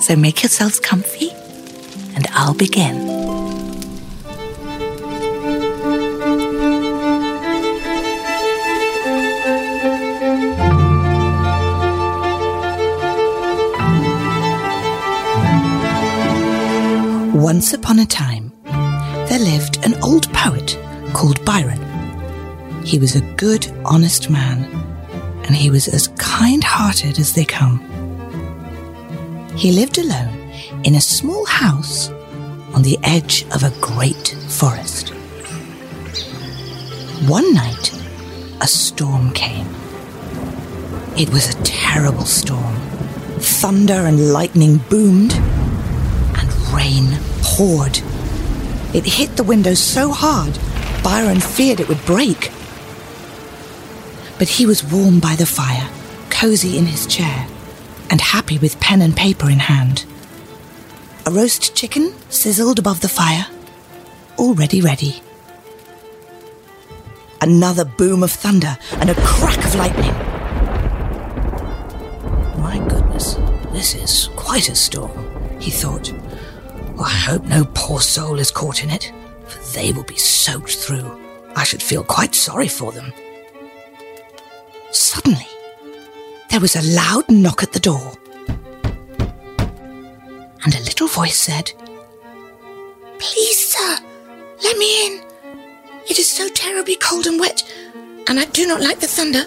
So make yourselves comfy, and I'll begin. Once upon a time, there lived an old poet called Byron. He was a good, honest man, and he was as kind hearted as they come. He lived alone in a small house on the edge of a great forest. One night, a storm came. It was a terrible storm. Thunder and lightning boomed, and rain poured. It hit the windows so hard, Byron feared it would break. But he was warm by the fire, cozy in his chair, and happy with pen and paper in hand. A roast chicken sizzled above the fire, already ready. Another boom of thunder and a crack of lightning. My goodness, this is quite a storm, he thought. Well, I hope no poor soul is caught in it, for they will be soaked through. I should feel quite sorry for them. Suddenly, there was a loud knock at the door. And a little voice said, Please, sir, let me in. It is so terribly cold and wet, and I do not like the thunder.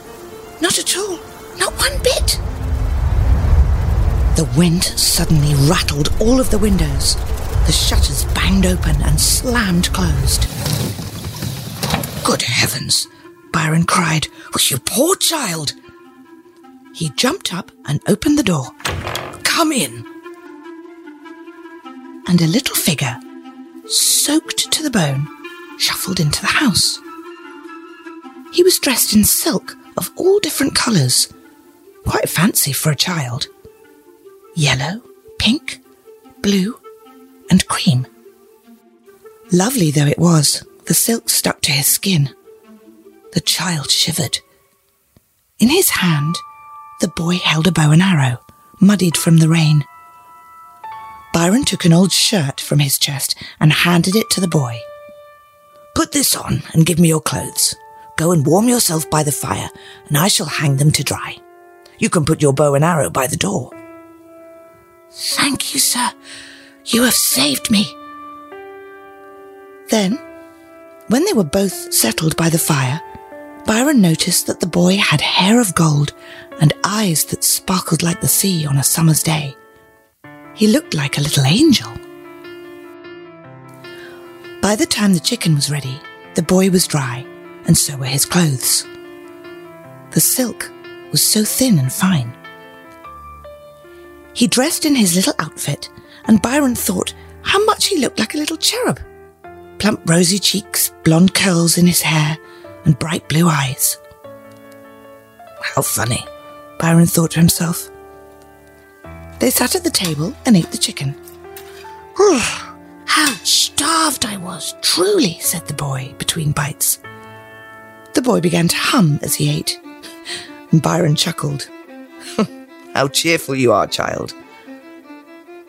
Not at all. Not one bit. The wind suddenly rattled all of the windows. The shutters banged open and slammed closed. Good heavens, Byron cried. Oh, you poor child. He jumped up and opened the door. Come in. And a little figure, soaked to the bone, shuffled into the house. He was dressed in silk of all different colours, quite fancy for a child yellow, pink, blue, and cream. Lovely though it was, the silk stuck to his skin. The child shivered. In his hand, the boy held a bow and arrow, muddied from the rain. Byron took an old shirt from his chest and handed it to the boy. Put this on and give me your clothes. Go and warm yourself by the fire, and I shall hang them to dry. You can put your bow and arrow by the door. Thank you, sir. You have saved me. Then, when they were both settled by the fire, Byron noticed that the boy had hair of gold and eyes that sparkled like the sea on a summer's day. He looked like a little angel. By the time the chicken was ready, the boy was dry, and so were his clothes. The silk was so thin and fine. He dressed in his little outfit, and Byron thought how much he looked like a little cherub. Plump rosy cheeks, blonde curls in his hair, and bright blue eyes. How funny, Byron thought to himself. They sat at the table and ate the chicken. how starved I was, truly, said the boy between bites. The boy began to hum as he ate, and Byron chuckled. how cheerful you are, child.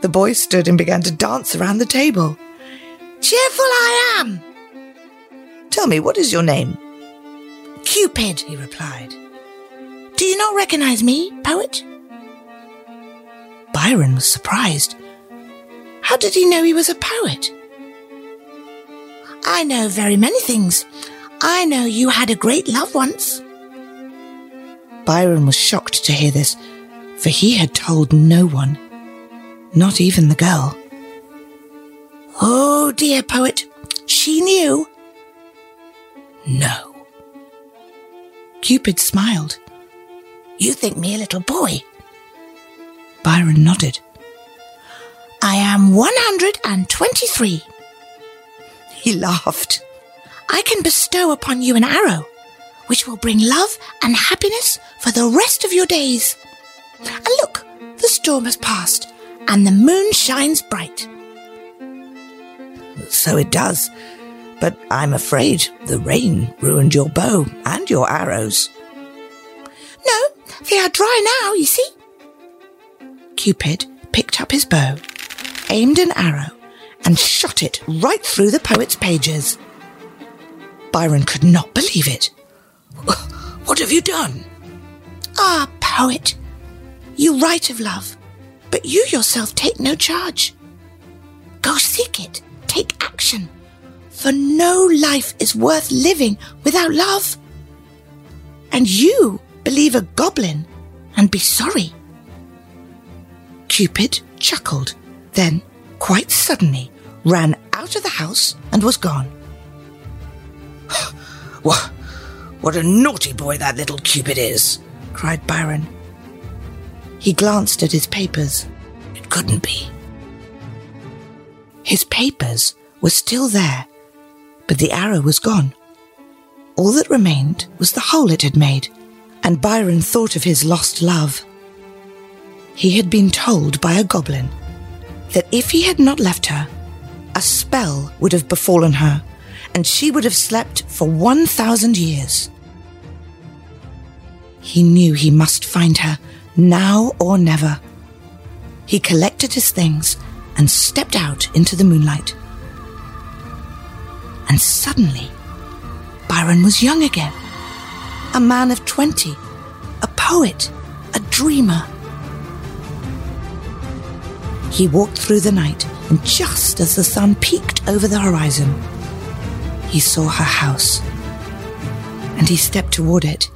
The boy stood and began to dance around the table. Cheerful I am! Tell me, what is your name? Cupid, he replied. Do you not recognize me, poet? Byron was surprised. How did he know he was a poet? I know very many things. I know you had a great love once. Byron was shocked to hear this, for he had told no one, not even the girl. Oh, dear poet, she knew. No. Cupid smiled. You think me a little boy? Byron nodded. I am 123. He laughed. I can bestow upon you an arrow, which will bring love and happiness for the rest of your days. And look, the storm has passed, and the moon shines bright. So it does. But I'm afraid the rain ruined your bow and your arrows. No, they are dry now, you see. Cupid picked up his bow, aimed an arrow, and shot it right through the poet's pages. Byron could not believe it. What have you done? Ah, poet, you write of love, but you yourself take no charge. Go seek it, take action, for no life is worth living without love. And you believe a goblin and be sorry. Cupid chuckled, then, quite suddenly, ran out of the house and was gone. What, what a naughty boy that little Cupid is, cried Byron. He glanced at his papers. It couldn't be. His papers were still there, but the arrow was gone. All that remained was the hole it had made, and Byron thought of his lost love. He had been told by a goblin that if he had not left her, a spell would have befallen her, and she would have slept for 1,000 years. He knew he must find her, now or never. He collected his things and stepped out into the moonlight. And suddenly, Byron was young again. A man of 20, a poet, a dreamer. He walked through the night, and just as the sun peeked over the horizon, he saw her house. And he stepped toward it.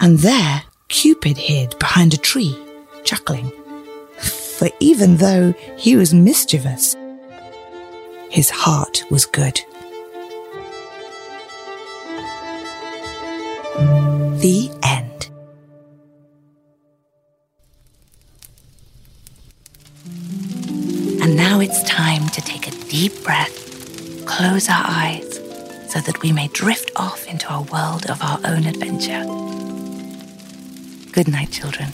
And there, Cupid hid behind a tree, chuckling. For even though he was mischievous, his heart was good. The end. And now it's time to take a deep breath, close our eyes, so that we may drift off into a world of our own adventure. Good night, children.